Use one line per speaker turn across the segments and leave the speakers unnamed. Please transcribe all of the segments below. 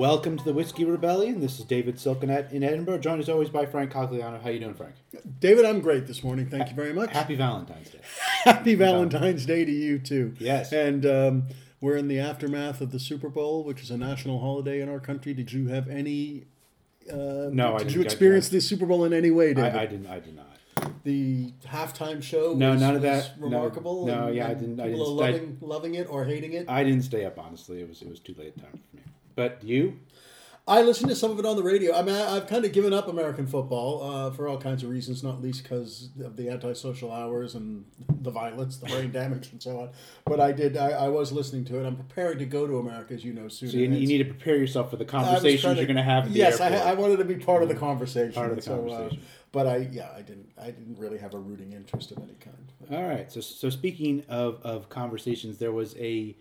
Welcome to the Whiskey Rebellion. This is David Silkenat in Edinburgh, joined as always by Frank Cogliano. How you doing, Frank?
David, I'm great this morning. Thank you very much.
Happy Valentine's Day.
Happy Valentine's Day to you too.
Yes.
And um, we're in the aftermath of the Super Bowl, which is a national holiday in our country. Did you have any? Uh,
No, I
Did you experience the Super Bowl in any way, David?
I, I didn't. I did not.
the halftime show.
No,
was,
none of that.
Remarkable.
no,
and-
yeah, I didn't- I
People
didn't-
are
I-
loving, loving it or hating it.
I didn't stay up. Honestly, it was it was too late time for me. But you?
I listened to some of it on the radio. I mean, I, I've kind of given up American football uh, for all kinds of reasons, not least because of the antisocial hours and the violence, the brain damage, and so on. But I did. I, I was listening to it. I'm preparing to go to America, as you know, soon.
So you, you need to prepare yourself for the conversations you're going to have
yes, I. I wanted to be part of the conversation.
Part of the
so, uh,
conversation.
but I, yeah, I didn't. I didn't really have a rooting interest of any kind.
All right. So so speaking of, of conversations, there was a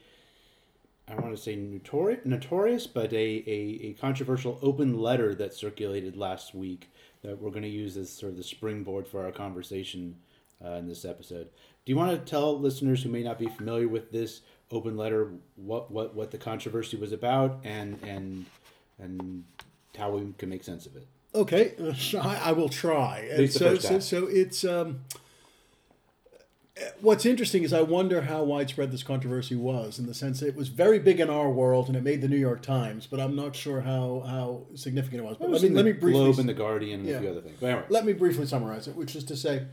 I want to say notorious, notorious, but a, a, a controversial open letter that circulated last week that we're going to use as sort of the springboard for our conversation uh, in this episode. Do you want to tell listeners who may not be familiar with this open letter what, what, what the controversy was about and and and how we can make sense of it?
Okay, I, I will try. And
least the
so, so, so it's um, what's interesting is I wonder how widespread this controversy was in the sense that it was very big in our world and it made the New York Times, but I'm not sure how how significant it was. But
It was
let me let
the
me briefly
Globe and the Guardian and a few other things. But anyway,
let me briefly summarize it, which is to say,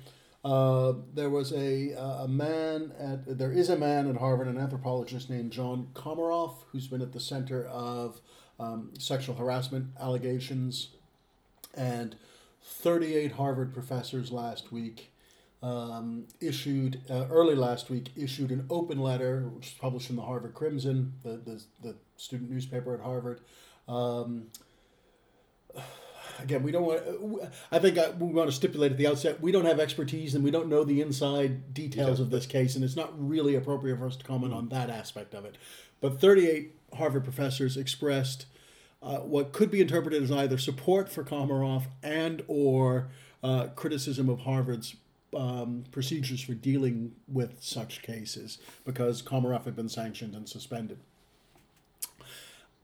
uh, there was a uh, a man at there is a man at Harvard, an anthropologist named John Comaroff, who's been at the center of um, sexual harassment allegations, and 38 Harvard professors last week um, issued uh, early last week issued an open letter, which was published in the Harvard Crimson, the the, the student newspaper at Harvard. Um, again, we don't want. I think I, we want to stipulate at the outset we don't have expertise and we don't know the inside details of this case, and it's not really appropriate for us to comment on that aspect of it. But 38 Harvard professors expressed uh, what could be interpreted as either support for Comaroff and or uh, criticism of Harvard's um, procedures for dealing with such cases because Comaroff had been sanctioned and suspended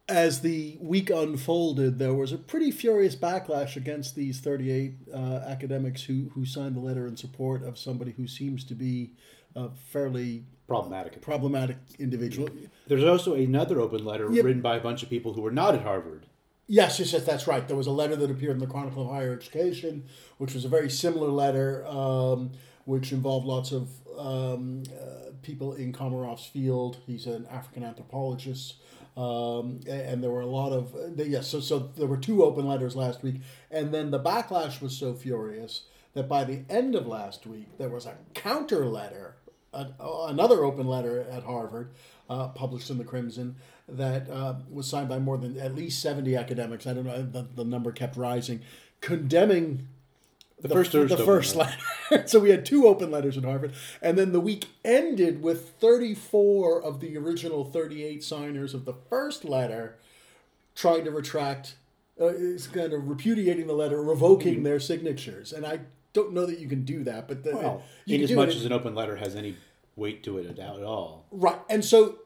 as the week unfolded, there was a pretty furious backlash against these 38 uh, academics who, who signed the letter in support of somebody who seems to be a fairly
problematic.
problematic individual.
There's also another open letter
Yep.
written by a bunch of people who were not at Harvard.
Yes, yes, yes, that's right. There was a letter that appeared in the Chronicle of Higher Education, which was a very similar letter, um, which involved lots of um, uh, people in Comaroff's field. He's an African anthropologist. Um, and there were a lot of uh, yes, so so there were two open letters last week, and then the backlash was so furious that by the end of last week there was a counter letter, a, another open letter at Harvard, uh, published in the Crimson, that uh, was signed by more than at least seventy academics. I don't know the, the number kept rising, condemning
The, first
the first
letter.
letter. so we had two open letters at Harvard, and then the week ended with 34 of the original 38 signers of the first letter trying to retract, uh, is kind of repudiating the letter, revoking their signatures, and I don't know that you can do that, but the,
Well, in as much
it.
as an open letter has any weight to it at at all.
Right. And so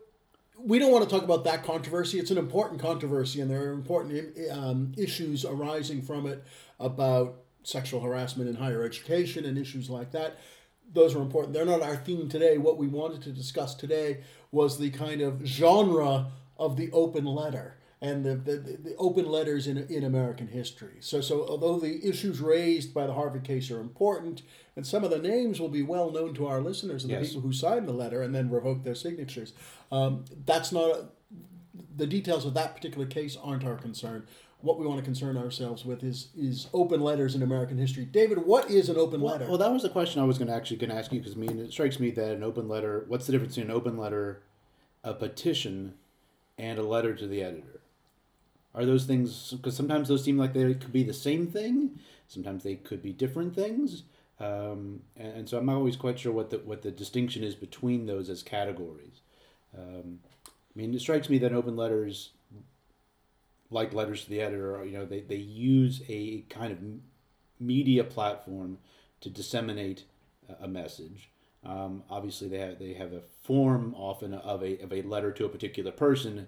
we don't want to talk about that controversy. It's an important controversy, and there are important um, issues arising from it about sexual harassment in higher education and issues like that. Those are important. They're not our theme today. What we wanted to discuss today was the kind of genre of the open letter and the, the, the open letters in, in American history. So, so although the issues raised by the Harvard case are important, and some of the names will be well known to our listeners and the people who signed the letter and then revoked their signatures, um, that's not the details of that particular case aren't our concern. What we want to concern ourselves with is is open letters in American history. David, what is an open letter?
Well, that was the question I was going to actually going to ask you because I mean it strikes me that an open letter. What's the difference between an open letter, a petition, and a letter to the editor? Are those things because sometimes those seem like they could be the same thing. Sometimes they could be different things, um, and, and so I'm not always quite sure what the what the distinction is between those as categories. Um, I mean, it strikes me that open letters, like letters to the editor, you know, they, they use a kind of media platform to disseminate a- message. Um, obviously, they have they have a form often of a of a letter to a particular person,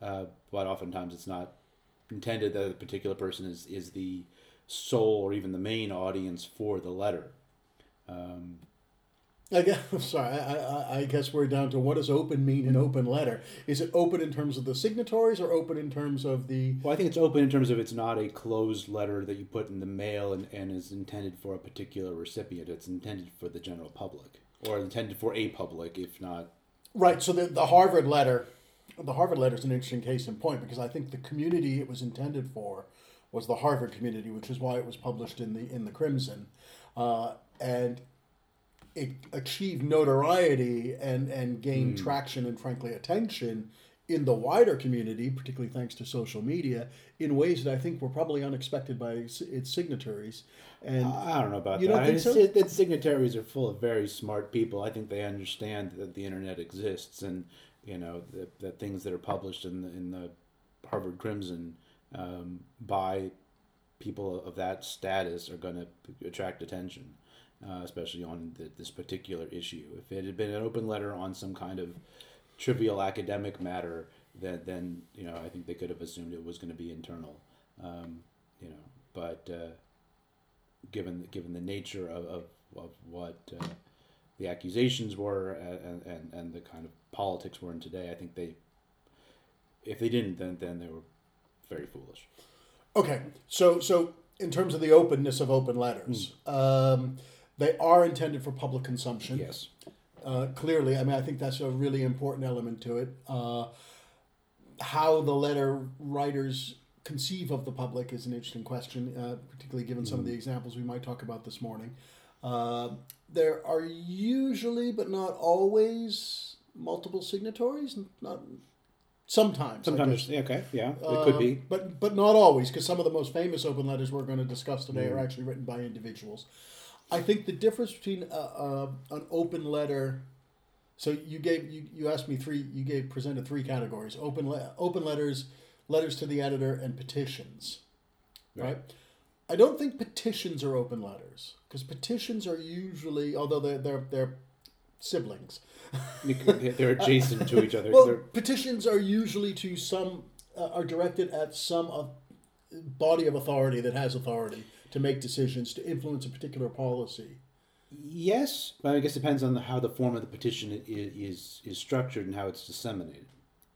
uh, but oftentimes it's not intended that a particular person is is the sole or even the main audience for the letter. Um,
I guess, I'm sorry, I, I, I guess we're down to what does open mean in open letter? Is it open in terms of the signatories or open in terms of the.
well, I think it's open in terms of it's not a closed letter that you put in the mail and, and is intended for a particular recipient. It's intended for the general public or intended for a public, if not.
Right, so the, the Harvard letter, the Harvard letter is an interesting case in point because I think the community it was intended for was the Harvard community, which is why it was published in the in the Crimson, uh, and it achieved notoriety and and gained traction and frankly attention in the wider community, particularly thanks to social media, in ways that I think were probably unexpected by its, its signatories. And
I don't know about
You
that.
don't think so?
it- its signatories are full of very smart people. I think they understand that the internet exists, and you know the, that things that are published in the in the Harvard Crimson um, by people of that status are going to attract attention, uh, especially on the, this particular issue. If it had been an open letter on some kind of trivial academic matter, then then you know I think they could have assumed it was going to be internal. Um, you know, but. Uh, given given the nature of, of, of what uh, the accusations were and, and, and the kind of politics we're in today, I think they, if they didn't, then then they were very foolish.
Okay, so so in terms of the openness of open letters, um, they are intended for public consumption.
Yes.
Uh, clearly, I mean, I think that's a really important element to it. Uh, how the letter writers conceive of the public is an interesting question, uh, particularly given some of the examples we might talk about this morning. Uh, there are usually, but not always, multiple signatories. Not sometimes.
Sometimes, okay, yeah, it could
Uh,
be.
but but not always, because some of the most famous open letters we're going to discuss today
Mm.
are actually written by individuals. I think the difference between uh, uh, an open letter. So you gave you, you asked me three. You gave presented three categories: open le- open letters, letters to the editor, and petitions. Right. I don't think petitions are open letters because petitions are usually, although they're they're, they're siblings.
They're adjacent to each other.
Well,
They're-
petitions are usually to some uh, are directed at some of body of authority that has authority to make decisions to influence a particular policy.
Yes, but I guess it depends on the, how the form of the petition i- i- is is structured and how it's disseminated.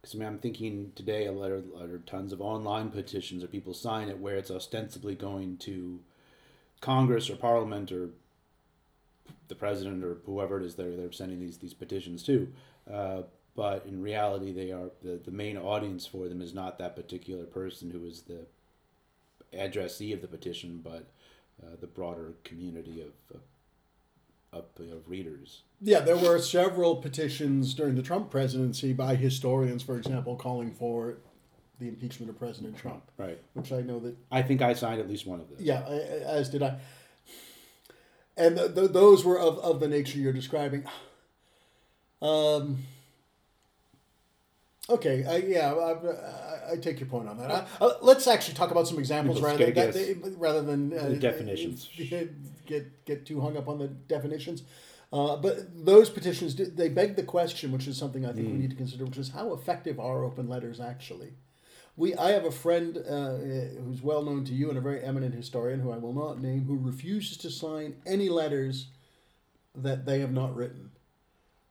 Because I mean, I'm thinking today a letter, there are tons of online petitions or people sign it where it's ostensibly going to Congress or Parliament or the president or whoever it is they're they're sending these these petitions to. Uh, but in reality, they are the, the main audience for them is not that particular person who is the addressee of the petition, but uh, the broader community of, of of, of readers.
Yeah, there were several petitions during the Trump presidency by historians, for example, calling for the impeachment of President Trump,
Right.
which I know that
I think I signed at least one of them.
Yeah, as did I. And th- th- those were of, of the nature you're describing. Um, okay, I, yeah, I, I, I take your point on that. I, uh, let's actually talk about some examples rather than, rather than uh,
The definitions.
Get get too hung up on the definitions. Uh, but those petitions they beg the question, which is something I think
Hmm.
we need to consider, which is how effective are open letters actually? We, I have a friend uh, who's well known to you and a very eminent historian who I will not name, who refuses to sign any letters that they have not written,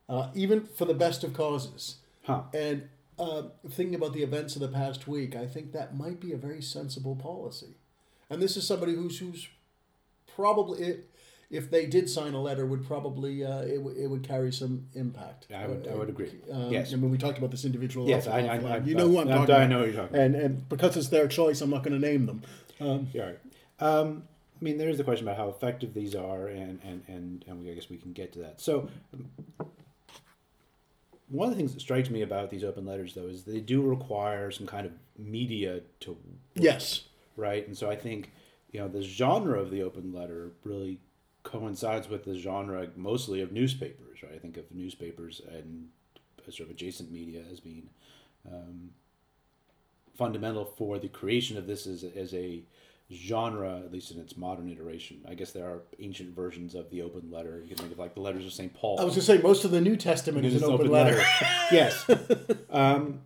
uh, even for the best of causes.
Huh.
And uh, thinking about the events of the past week, I think that might be a very sensible policy. And this is somebody who's who's probably, if they did sign a letter, would probably uh, it, w- it would carry some impact.
I would- I
Uh,
would agree.
Um,
Yes.
I mean, we talked about this individual.
Yes, I, I. I,
you know who I'm
I,
talking
I know who you're talking about.
And and because it's their choice, I'm not going to name them. Um,
Yeah, right. Um, I mean, there is the question about how effective these are, and and and, and we, I guess we can get to that. So, one of the things that strikes me about these open letters, though, is they do require some kind of media to work,
yes.
right? And so I think you know the genre of the open letter really coincides with the genre mostly of newspapers, right? I think of newspapers and sort of adjacent media as being um, fundamental for the creation of this as, as a genre, at least in its modern iteration. I guess there are ancient versions of the open letter. You can think of like the letters of St. Paul.
I was going to say most of the New Testament is an
It's
open, letter.
yes. Um,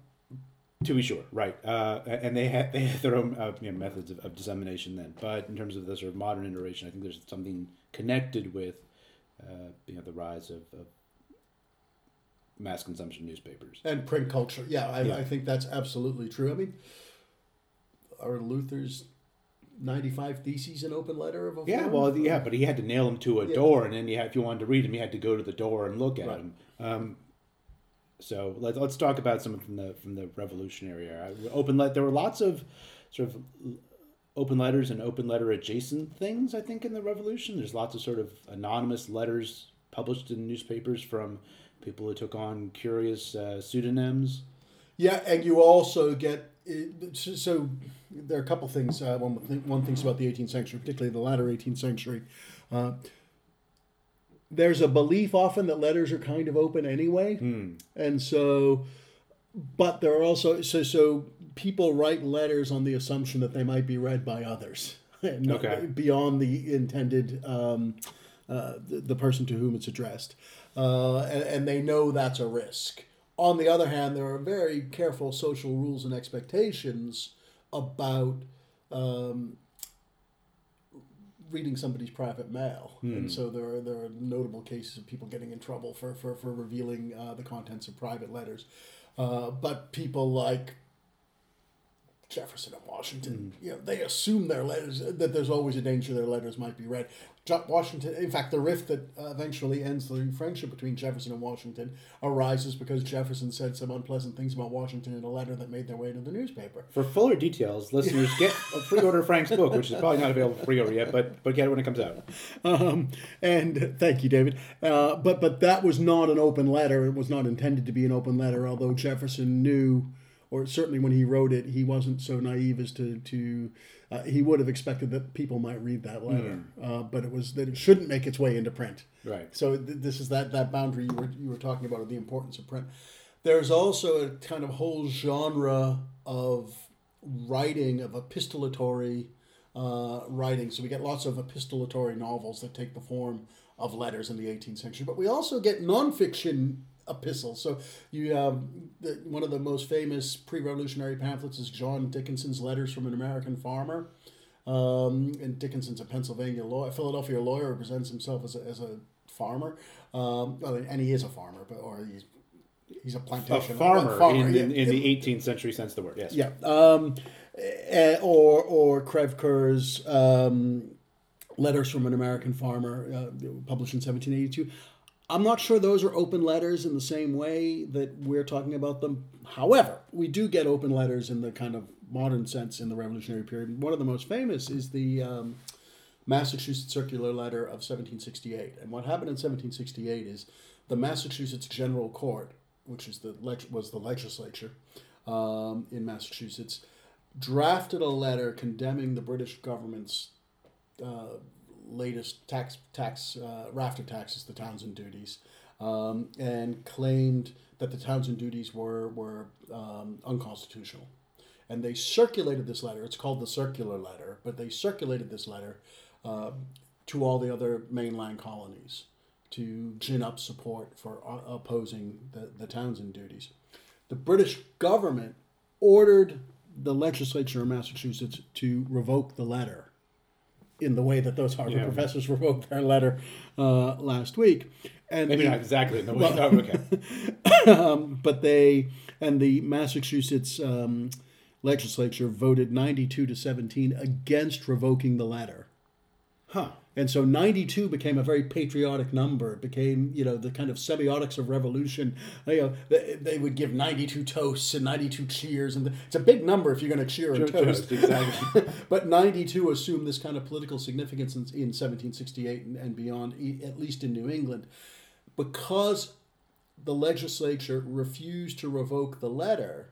To be sure, right, uh, and they had they had their own uh, you know, methods of, of, dissemination then. But in terms of the sort of modern iteration, I think there's something connected with uh, you know the rise of, of, mass consumption newspapers
and print culture. Yeah, I, yeah. I think that's absolutely true. I mean, are Luther's 95 theses an open letter of a
yeah
form?
well yeah but he had to nail them to a yeah. door and then you had, if you wanted to read them you had to go to the door and look at right. them um, so let's let's talk about some from the from the revolutionary era. Open let there were lots of sort of open letters and open letter adjacent things. I think in the revolution, there's lots of sort of anonymous letters published in newspapers from people who took on curious uh, pseudonyms.
Yeah, and you also get so there are a couple things. Uh, one one thing's about the 18th century, particularly the latter 18th century. Uh, there's a belief often that letters are kind of open anyway,
mm.
and so, but there are also so so people write letters on the assumption that they might be read by others,
okay.
beyond the intended um, uh, the, the, person to whom it's addressed, uh, and, and they know that's a risk. On the other hand, there are very careful social rules and expectations about um, reading somebody's private mail, and so there are there are notable cases of people getting in trouble for for, for revealing uh, the contents of private letters. Uh, but people like Jefferson and Washington, mm. you know, they assume their letters that there's always a danger their letters might be read. Washington, in fact, the rift that uh, eventually ends the friendship between Jefferson and Washington arises because Jefferson said some unpleasant things about Washington in a letter that made their way to the newspaper.
For fuller details, listeners get a pre-order Frank's book, which is probably not available for pre-order yet, but but get it when it comes out.
Um, and thank you, David. Uh, but but that was not an open letter. It was not intended to be an open letter, although Jefferson knew or certainly when he wrote it, he wasn't so naive as to to uh, he would have expected that people might read that letter, mm. uh, but it was that it shouldn't make its way into print.
Right.
So th- this is that that boundary you were you were talking about of the importance of print. There's also a kind of whole genre of writing of epistolatory uh, writing. So we get lots of epistolatory novels that take the form of letters in the 18th century, but we also get nonfiction epistle. So you have the, one of the most famous pre-revolutionary pamphlets is John Dickinson's Letters from an American Farmer. Um, and Dickinson's a Pennsylvania lawyer, Philadelphia lawyer, presents himself as a, as a farmer. Um, and he is a farmer, but or he's he's a plantation
a farmer, a farmer in, in, in, the 18th century sense of the word. Yes.
Yeah. Um, eh, or or Crèvecoeur's um, Letters from an American Farmer, uh, published in 1782. I'm not sure those are open letters in the same way that we're talking about them. However, we do get open letters in the kind of modern sense in the Revolutionary period. One of the most famous is the um, Massachusetts Circular Letter of 1768. And what happened in 1768 is the Massachusetts General Court, which is the was the legislature um, in Massachusetts, drafted a letter condemning the British government's uh, latest tax tax uh, rafter taxes, the Townshend duties, um, and claimed that the Townshend duties were were um, unconstitutional. And they circulated this letter. It's called the circular letter, but they circulated this letter uh, to all the other mainland colonies to gin up support for uh, opposing the, the Townshend duties. The British government ordered the legislature of Massachusetts to revoke the letter in the way that those Harvard yeah. professors revoked their letter uh, last week.
And Maybe the, not exactly in the way. Well,
okay. um, but they and the Massachusetts um, legislature voted 92 to 17 against revoking the letter.
Huh.
And so 92 became a very patriotic number. It became, you know, the kind of semiotics of revolution. You know, they, they would give 92 toasts and 92 cheers. And it's a big number if you're going to cheer and toast.
exactly.
but 92 assumed this kind of political significance in, in 1768 and, and beyond, at least in New England. Because the legislature refused to revoke the letter,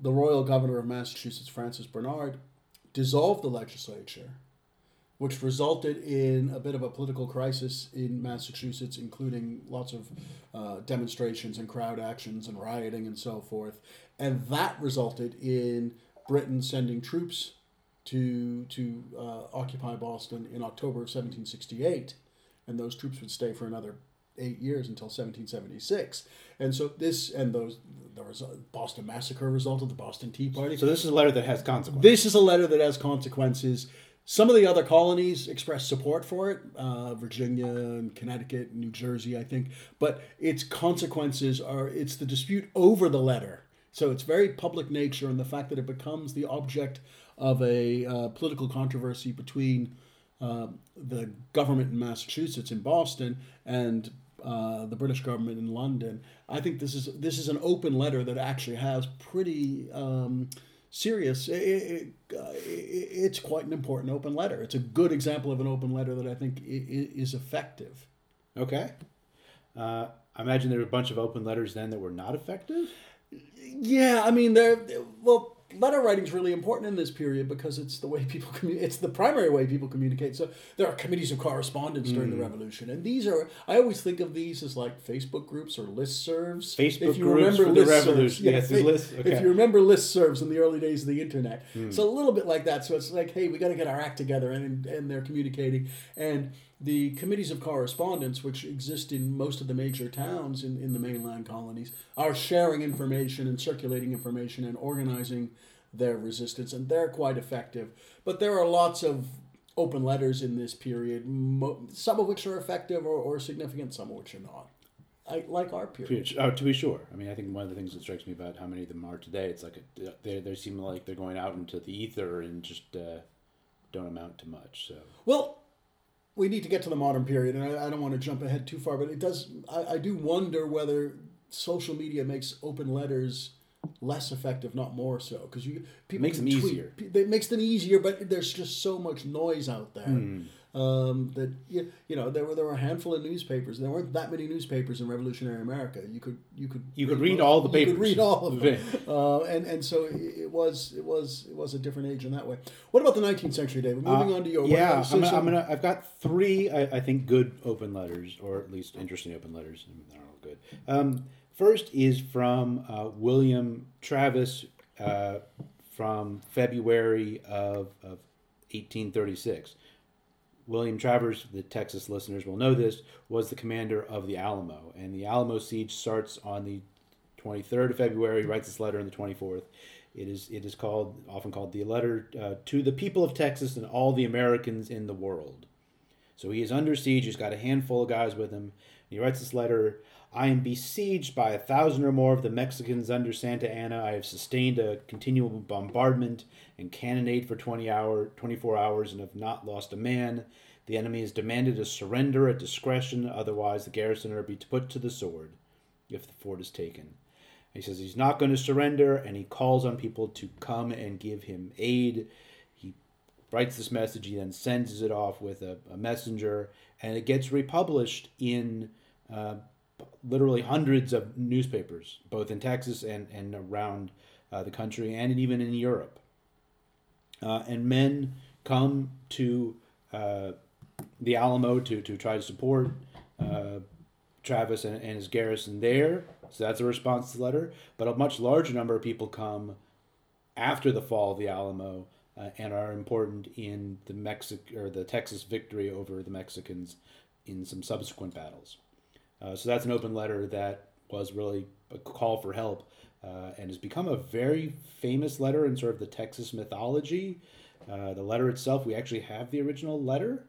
the royal governor of Massachusetts, Francis Bernard, dissolved the legislature which resulted in a bit of a political crisis in Massachusetts, including lots of uh, demonstrations and crowd actions and rioting and so forth. And that resulted in Britain sending troops to, to uh, occupy Boston in October of 1768. And those troops would stay for another eight years until 1776. And so this and those the result, Boston Massacre resulted, the Boston Tea Party.
So this is a letter that has consequences.
This is a letter that has consequences. Some of the other colonies expressed support for it, uh, Virginia and Connecticut, New Jersey, I think. But its consequences are it's the dispute over the letter. So it's very public nature, and the fact that it becomes the object of a uh, political controversy between uh, the government in Massachusetts, in Boston, and uh, the British government in London. I think this is this is an open letter that actually has pretty um, serious. It, it, uh, it's quite an important open letter. It's a good example of an open letter that I think is effective.
Okay. Uh, I imagine there were a bunch of open letters then that were not effective.
Yeah, I mean, they're well letter writing is really important in this period because it's the way people communicate. It's the primary way people communicate. So there are committees of correspondence mm. during the mm. revolution, and these are. I always think of these as like Facebook groups or listservs.
Facebook if you groups remember for the revolution.
Yeah, yes, list, okay. if you remember listservs in the early days of the internet, mm. so a little bit like that. So it's like, hey, we got to get our act together, and and they're communicating and the committees of correspondence, which exist in most of the major towns in, in the mainland colonies, are sharing information and circulating information and organizing their resistance, and they're quite effective. But there are lots of open letters in this period, some of which are effective or, or significant, some of which are not. I, like our period.
Oh, to be sure. I mean, I think one of the things that strikes me about how many of them are today, it's like a, they, they seem like they're going out into the ether and just uh, don't amount to much. So
well, we need to get to the modern period, and I, I don't want to jump ahead too far, but it does. I, I do wonder whether social media makes open letters less effective, not more so, because you
people makes them tweet, easier.
It makes them easier, but there's just so much noise out there. Mm. Um, that you, you know there were there were a handful of newspapers. There weren't that many newspapers in Revolutionary America. You could you could
you could read, all the papers.
You could read all of them, uh, and and so it was it was it was a different age in that way. What about the 19th century, David? Moving uh, on to your
yeah, I'm gonna, I'm gonna, I've got three I, I, think good open letters, or at least interesting open letters. They're all good. Um, first is from uh, William Travis uh, from February of, of 1836. William Travis, the Texas listeners will know this, was the commander of the Alamo. And the Alamo siege starts on the 23rd of February, He writes this letter on the 24th. It is, it is called, often called the letter uh, to the people of Texas and all the Americans in the world. So he is under siege. He's got a handful of guys with him. He writes this letter I am besieged by a thousand or more of the Mexicans under Santa Anna. I have sustained a continual bombardment and cannonade for 20 hour, 24 hours and have not lost a man. The enemy has demanded a surrender at discretion, otherwise, the garrison are to be put to the sword if the fort is taken. He says he's not going to surrender, and he calls on people to come and give him aid. He writes this message, he then sends it off with a, a messenger, and it gets republished in uh, literally hundreds of newspapers, both in Texas and, and around uh, the country and even in Europe. Uh, and men come to uh, the Alamo to, to try to support uh, Travis and, and his garrison there. So that's a response to the letter. But a much larger number of people come after the fall of the Alamo uh, and are important in the Mexic or the Texas victory over the Mexicans in some subsequent battles. Uh, so that's an open letter that was really a call for help uh, and has become a very famous letter in sort of the Texas mythology. Uh, the letter itself, we actually have the original letter.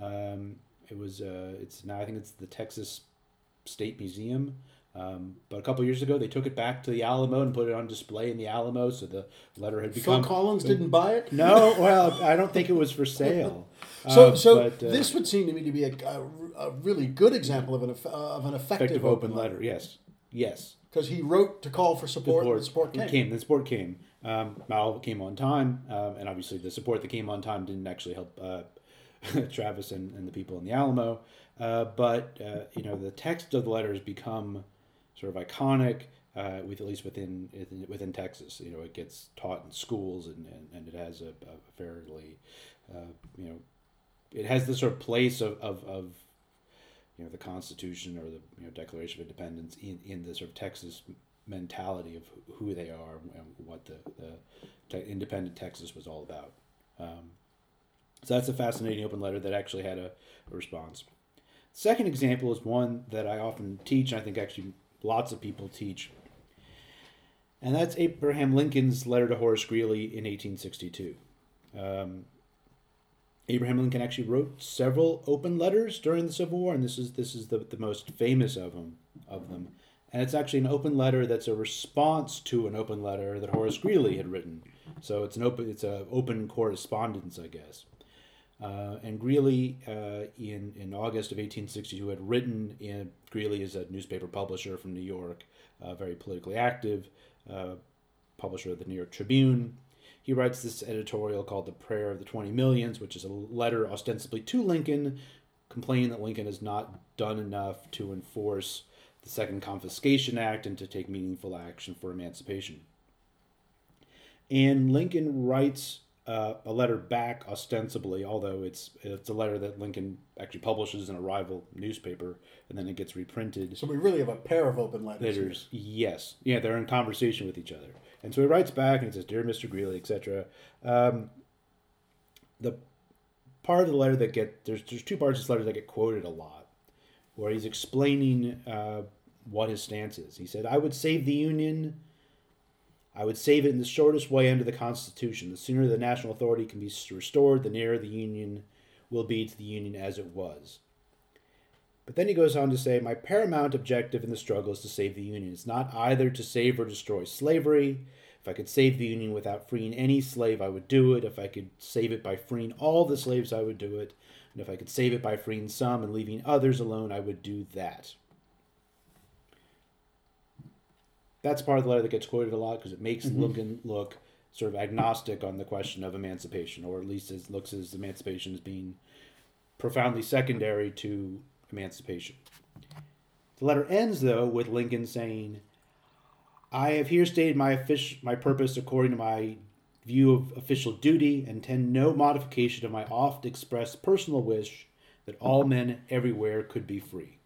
Um, it was, uh, it's now I think it's the Texas State Museum. Um, but a couple years ago, they took it back to the Alamo and put it on display in the Alamo. So the letter had become.
Phil Collins didn't buy it.
No, well, I don't think it was for sale.
so, uh, so but, uh, this would seem to me to be a, a, a really good example of an of an effective, effective open, open letter.
letter. Yes, yes.
Because he wrote to call for support.
Support,
the support came.
came. The support came. Um, Mal came on time, um, and obviously the support that came on time didn't actually help uh, Travis and, and the people in the Alamo. Uh, but uh, you know, the text of the letter has become sort of iconic, uh, with at least within within Texas. You know, it gets taught in schools, and, and, and it has a, a fairly, uh, you know, it has this sort of place of, of, of you know the Constitution or the you know Declaration of Independence in, in the sort of Texas mentality of who they are and what the, the te- independent Texas was all about. Um, so that's a fascinating open letter that actually had a, a response. Second example is one that I often teach, and I think actually lots of people teach. And that's Abraham Lincoln's letter to Horace Greeley in 1862. Um, Abraham Lincoln actually wrote several open letters during the Civil War, and this is this is the, the most famous of them of them. And it's actually an open letter that's a response to an open letter that Horace Greeley had written. So it's an open it's a open correspondence, I guess. Uh, and Greeley, uh, in in August of 1862, had written in Greeley is a newspaper publisher from New York, uh, very politically active, uh, publisher of the New York Tribune. He writes this editorial called "The Prayer of the Twenty Millions," which is a letter ostensibly to Lincoln, complaining that Lincoln has not done enough to enforce the Second Confiscation Act and to take meaningful action for emancipation. And Lincoln writes uh, a letter back ostensibly, although it's it's a letter that Lincoln actually publishes in a rival newspaper, and then it gets reprinted.
So we really have a pair of open letters.
Letters, yes, yeah, they're in conversation with each other, and so he writes back and he says, "Dear Mr. Greeley, etc." Um, the part of the letter that get there's there's two parts of this letter that get quoted a lot, where he's explaining uh, what his stance is. He said, "I would save the Union." I would save it in the shortest way under the Constitution. The sooner the national authority can be restored, the nearer the Union will be to the Union as it was. But then he goes on to say, My paramount objective in the struggle is to save the Union. It's not either to save or destroy slavery. If I could save the Union without freeing any slave, I would do it. If I could save it by freeing all the slaves, I would do it. And if I could save it by freeing some and leaving others alone, I would do that. That's part of the letter that gets quoted a lot because it makes mm-hmm. Lincoln look sort of agnostic on the question of emancipation, or at least it looks as emancipation as being profoundly secondary to emancipation. The letter ends though with Lincoln saying, "I have here stated my offic- my purpose according to my view of official duty, and intend no modification of my oft expressed personal wish that all men everywhere could be free."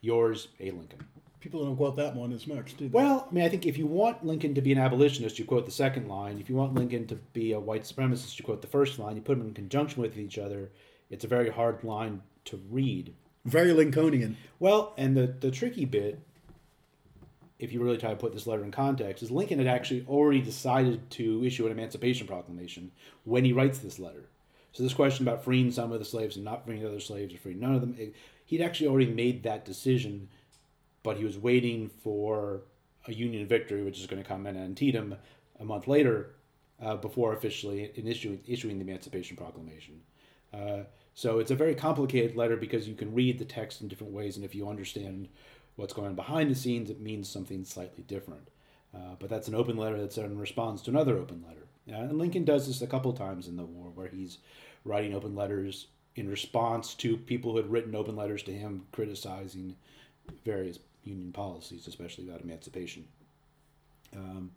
Yours, A. Lincoln.
People don't quote that one as much, do they?
Well, I mean, I think if you want Lincoln to be an abolitionist, you quote the second line. If you want Lincoln to be a white supremacist, you quote the first line. You put them in conjunction with each other. It's a very hard line to read.
Very Lincolnian.
Well, and the, the tricky bit, if you really try to put this letter in context, is Lincoln had actually already decided to issue an Emancipation Proclamation when he writes this letter. So this question about freeing some of the slaves and not freeing other slaves or freeing none of them, it, he'd actually already made that decision but he was waiting for a Union victory, which is going to come in Antietam a month later, uh, before officially issuing, issuing the Emancipation Proclamation. Uh, so it's a very complicated letter because you can read the text in different ways, and if you understand what's going on behind the scenes, it means something slightly different. Uh, but that's an open letter that's in response to another open letter. and Lincoln does this a couple times in the war, where he's writing open letters in response to people who had written open letters to him criticizing various Union policies, especially about emancipation. Um,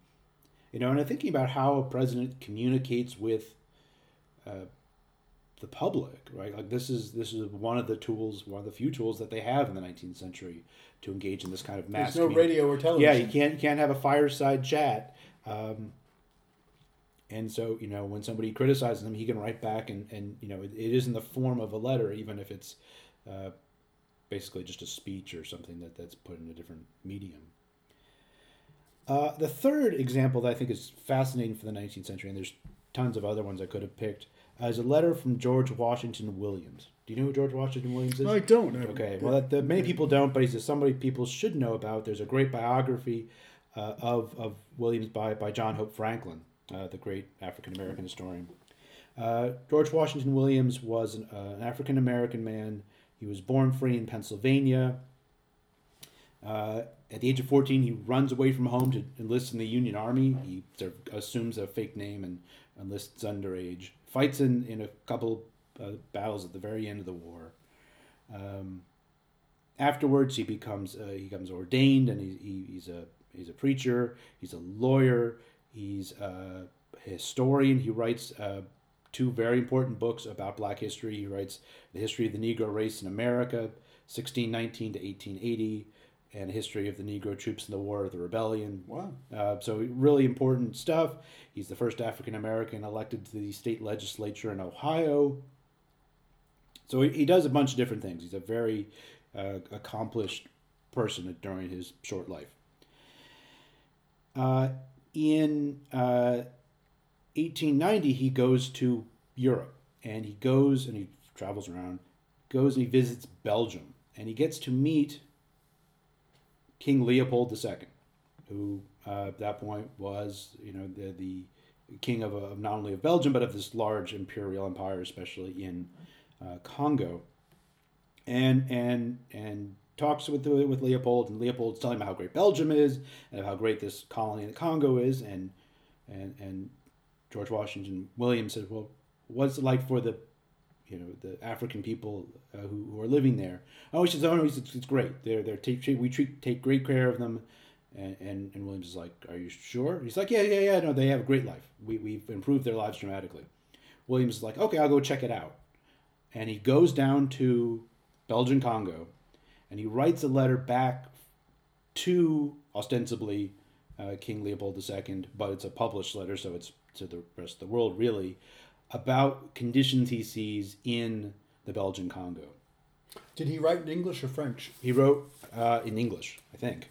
you know, and I'm thinking about how a president communicates with uh, the public, right? Like this is this is one of the tools, one of the few tools that they have in the 19th century to engage in this kind of mass.
There's no radio or television.
Yeah, you can't you can't have a fireside chat. Um, and so you know when somebody criticizes him, he can write back, and and you know it, it is in the form of a letter, even if it's uh, basically just a speech or something that, that's put in a different medium. Uh, the third example that I think is fascinating for the 19th century, and there's tons of other ones I could have picked, uh, is a letter from George Washington Williams. Do you know who George Washington Williams is?
I don't.
Okay, well, that, the, many people don't, but he's somebody people should know about. There's a great biography uh, of, of Williams by, by John Hope Franklin, uh, the great African American historian. Uh, George Washington Williams was an, uh, an African American man he was born free in Pennsylvania. Uh, at the age of 14, he runs away from home to enlist in the Union Army. He sort of assumes a fake name and enlists underage. Fights in, in a couple uh, battles at the very end of the war. Um, afterwards, he becomes uh, he becomes ordained, and he, he, he's a he's a preacher. He's a lawyer. He's a historian. He writes uh, two very important books about black history. He writes The History of the Negro Race in America, 1619 to 1880, and a history of the Negro troops in the War of the Rebellion.
Wow.
Uh, so, really important stuff. He's the first African American elected to the state legislature in Ohio. So he, he does a bunch of different things. He's a very uh, accomplished person during his short life. Uh, in uh, 1890, he goes to Europe and he goes and he travels around, goes and he visits Belgium, and he gets to meet King Leopold II, who uh, at that point was, you know, the, the king of, of not only of Belgium but of this large imperial empire, especially in uh, Congo, and and and talks with with Leopold, and Leopold's telling him how great Belgium is and how great this colony in the Congo is, and and and George Washington Williams said, well, what's it like for the you know the African people uh, who, who are living there. Oh, he says, oh no, it's, it's great. They're they're take, we treat take great care of them. And, and, and Williams is like, are you sure? He's like, yeah, yeah, yeah. No, they have a great life. We, we've improved their lives dramatically. Williams is like, okay, I'll go check it out. And he goes down to Belgian Congo and he writes a letter back to ostensibly uh, King Leopold II, but it's a published letter, so it's to the rest of the world really, about conditions he sees in the Belgian Congo.
Did he write in English or French?
He wrote uh, in English, I think.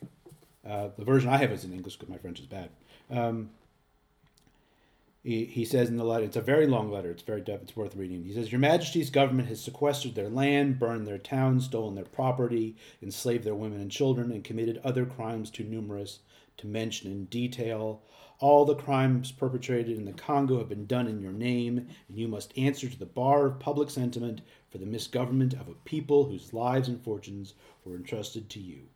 Uh, the version I have is in English because my French is bad. Um, he, he says in the letter, it's a very long letter, it's very it's worth reading. He says, Your Majesty's government has sequestered their land, burned their towns, stolen their property, enslaved their women and children, and committed other crimes too numerous to mention in detail. All the crimes perpetrated in the Congo have been done in your name, and you must answer to the bar of public sentiment for the misgovernment of a people whose lives and fortunes were entrusted to you.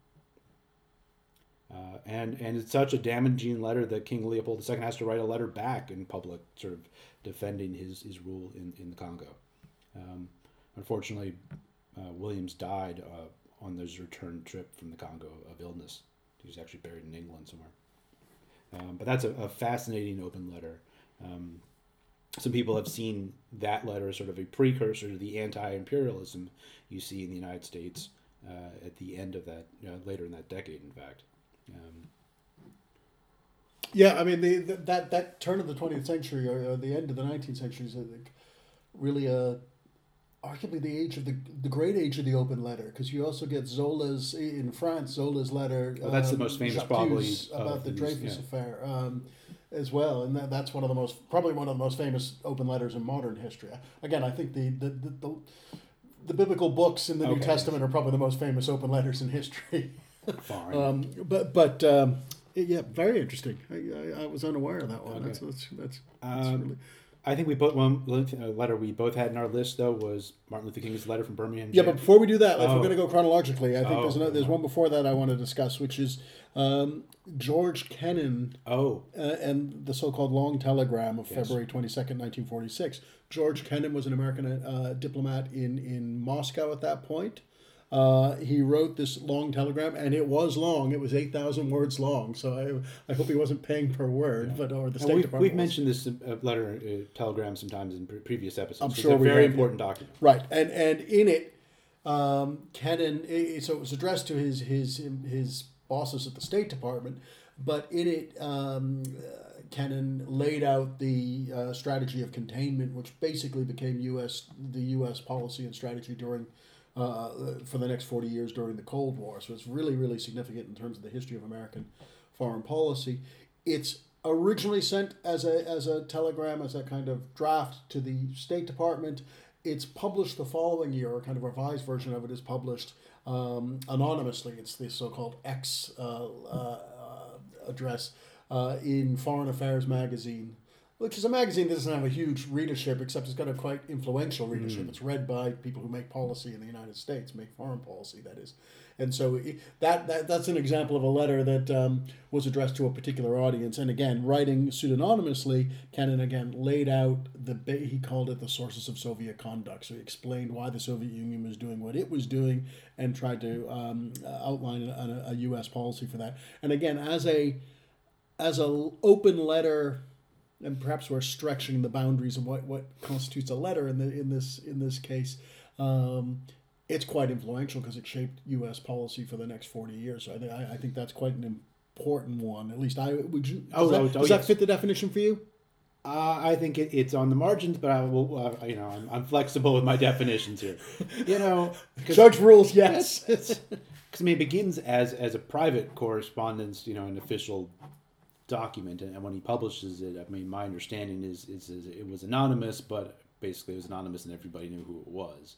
Uh, and and it's such a damaging letter that King Leopold II has to write a letter back in public, sort of defending his, his rule in, in the Congo. Um, unfortunately, uh, Williams died uh, on his return trip from the Congo of illness. He was actually buried in England somewhere. Um, but that's a, a, fascinating open letter. Um, some people have seen that letter as sort of a precursor to the anti-imperialism you see in the United States uh, at the end of that, later in that decade, in fact. Um,
yeah, I mean the, the, that that turn of the twentieth century or, or, the end of the nineteenth century is really a arguably the age of the the great age of the open letter because you also get Zola's in France Zola's letter.
Well, that's um, the most famous probably
about the Dreyfus yeah. affair. Um, as well, and that, that's one of the most probably one of the most famous open letters in modern history. Again, I think the the, the, the, the biblical books in the okay. New Testament are probably the most famous open letters in history. Fine. Um, but but um, yeah, very interesting. I, I, I, was unaware of that one. Okay. That's that's, that's, that's
um, really. I think we put one letter we both had in our list though was Martin Luther King's letter from Birmingham.
Yeah, but before we do that, if oh. we're going to go chronologically, I think oh. there's another, there's one before that I want to discuss, which is um, George Kennan.
Oh,
uh, and the so-called Long Telegram of yes. February twenty second, nineteen forty six. George Kennan was an American uh, diplomat in in Moscow at that point. Uh, he wrote this long telegram, and it was long. It was eight thousand words long. So I, I hope he wasn't paying per word, yeah. but or the State
we've,
Department.
We've mentioned this uh, letter uh, telegram sometimes in pre- previous episodes. I'm sure it's a very important document.
Right, and and in it, um, Kennan. It, so it was addressed to his his his bosses at the State Department, but in it. Um, Kennan laid out the uh, strategy of containment, which basically became U.S. the U.S. policy and strategy during uh, for the next 40 years during the Cold War. So it's really, really significant in terms of the history of American foreign policy. It's originally sent as a, as a telegram, as a kind of draft to the State Department. It's published the following year, or kind of revised version of it is published um, anonymously. It's the so called X uh, uh, address uh, in Foreign Affairs magazine which is a magazine that doesn't have a huge readership, except it's got a quite influential readership. Mm. It's read by people who make policy in the United States, make foreign policy, that is. And so that, that that's an example of a letter that um, was addressed to a particular audience. And again, writing pseudonymously, Kennan again laid out the he called it the sources of Soviet conduct. So he explained why the Soviet Union was doing what it was doing, and tried to um, outline a, a U.S. policy for that. And again, as a as a open letter and perhaps we're stretching the boundaries of what, what constitutes a letter in the in this in this case. Um, it's quite influential because it shaped U.S. policy for the next forty years. So I think I think that's quite an important one. At least I would you. Does, oh, that, oh, does yes. that fit the definition for you?
Uh, I think it, it's on the margins, but I will, uh, you know, I'm, I'm flexible with my definitions here. You know,
Judge rules yes.
because I mean, it begins as as a private correspondence, you know, an official document, and when he publishes it, I mean, my understanding is is, is it was anonymous, but basically it was anonymous, and everybody knew who it was.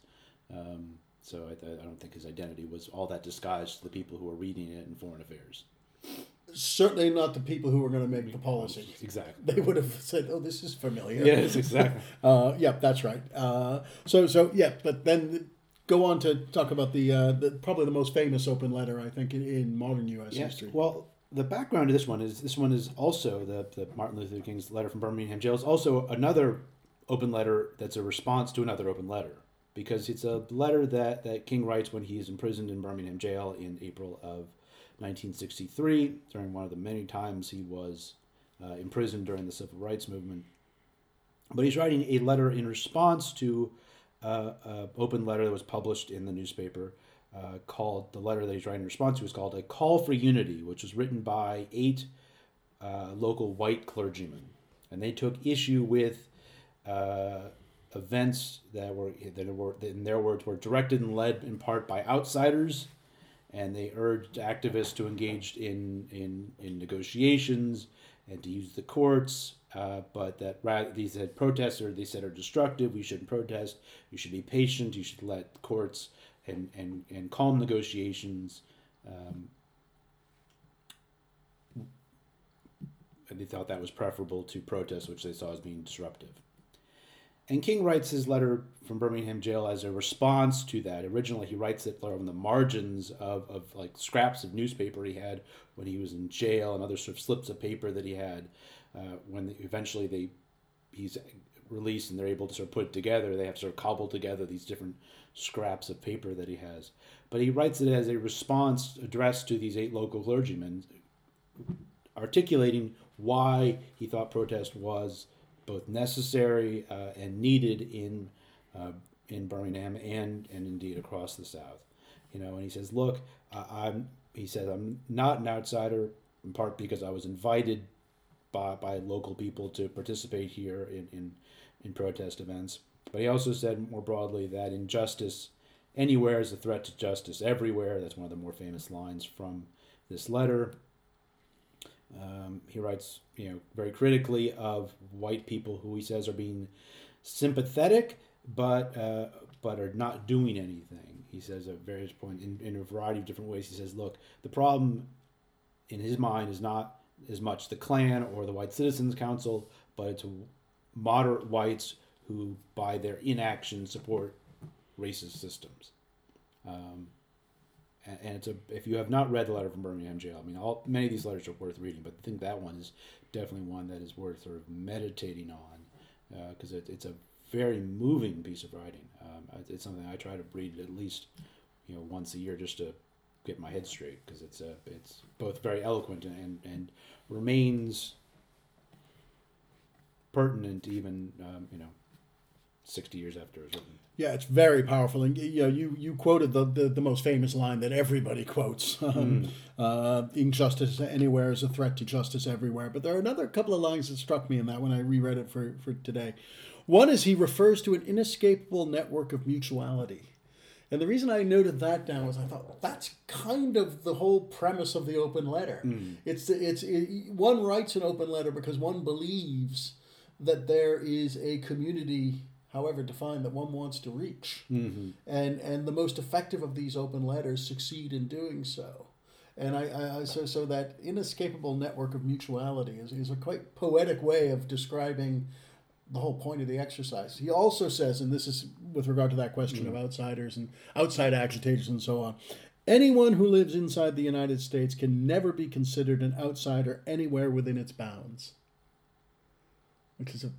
Um, so I, I don't think his identity was all that disguised to the people who were reading it in Foreign Affairs.
Certainly not the people who were going to make the policy.
Exactly.
They would have said, "Oh, this is familiar."
Yes, exactly.
Uh, yeah, that's right. Uh, so, so yeah, but then go on to talk about the, uh, the probably the most famous open letter I think in, in modern U.S.
Yeah.
history.
Well, the background to this one is this one is also the, the Martin Luther King's letter from Birmingham jail is also another open letter that's a response to another open letter because it's a letter that, that King writes when he is imprisoned in Birmingham jail in April of 1963 during one of the many times he was uh, imprisoned during the civil rights movement. But he's writing a letter in response to uh, an open letter that was published in the newspaper uh, called the letter that he's writing in response to is called a call for unity which was written by eight uh, local white clergymen. And they took issue with uh, events that were that were in their words were directed and led in part by outsiders and they urged activists to engage in in, in negotiations and to use the courts uh, but that rather these said protests are they said are destructive we shouldn't protest you should be patient you should let courts and, and, and calm negotiations. Um, they thought that was preferable to protest, which they saw as being disruptive. And King writes his letter from Birmingham jail as a response to that. Originally, he writes it on the margins of, of like scraps of newspaper he had when he was in jail and other sort of slips of paper that he had. Uh, when eventually they he's released and they're able to sort of put it together, they have to sort of cobble together these different scraps of paper that he has. But he writes it as a response addressed to these eight local clergymen, articulating why he thought protest was both necessary uh, and needed in uh, in Birmingham and and indeed across the South. You know, and he says, "Look, I, I'm," he says, "I'm not an outsider." In part because I was invited by, by local people to participate here in, in, in protest events. But he also said more broadly that injustice anywhere is a threat to justice everywhere. That's one of the more famous lines from this letter. Um, he writes, you know, very critically of white people who he says are being sympathetic, but uh, but are not doing anything. He says at various points in, in a variety of different ways. He says, look, the problem in his mind is not as much the Klan or the White Citizens Council, but it's moderate whites who, by their inaction, support racist systems. Um, and, and it's a if you have not read the letter from Birmingham jail, I mean, all many of these letters are worth reading, but I think that one is definitely one that is worth sort of meditating on because uh, it, it's a very moving piece of writing. Um, it's something I try to read at least you know once a year just to get my head straight because it's a it's both very eloquent and and remains pertinent even um, you know 60 years after it was written
Yeah, it's very powerful, and you know, you you quoted the the, the most famous line that everybody quotes: um, uh, "Injustice anywhere is a threat to justice everywhere." But there are another couple of lines that struck me in that when I reread it for for today. One is he refers to an inescapable network of mutuality. And the reason I noted that down was I thought that's kind of the whole premise of the open letter. It's it's it, one writes an open letter because one believes that there is a community, however defined, that one wants to reach,
Mm-hmm.
and and the most effective of these open letters succeed in doing so. And I, I, I so so that inescapable network of mutuality is, is a quite poetic way of describing the whole point of the exercise. He also says, and this is with regard to that question of outsiders and outside agitators and so on, anyone who lives inside the United States can never be considered an outsider anywhere within its bounds. Which is a,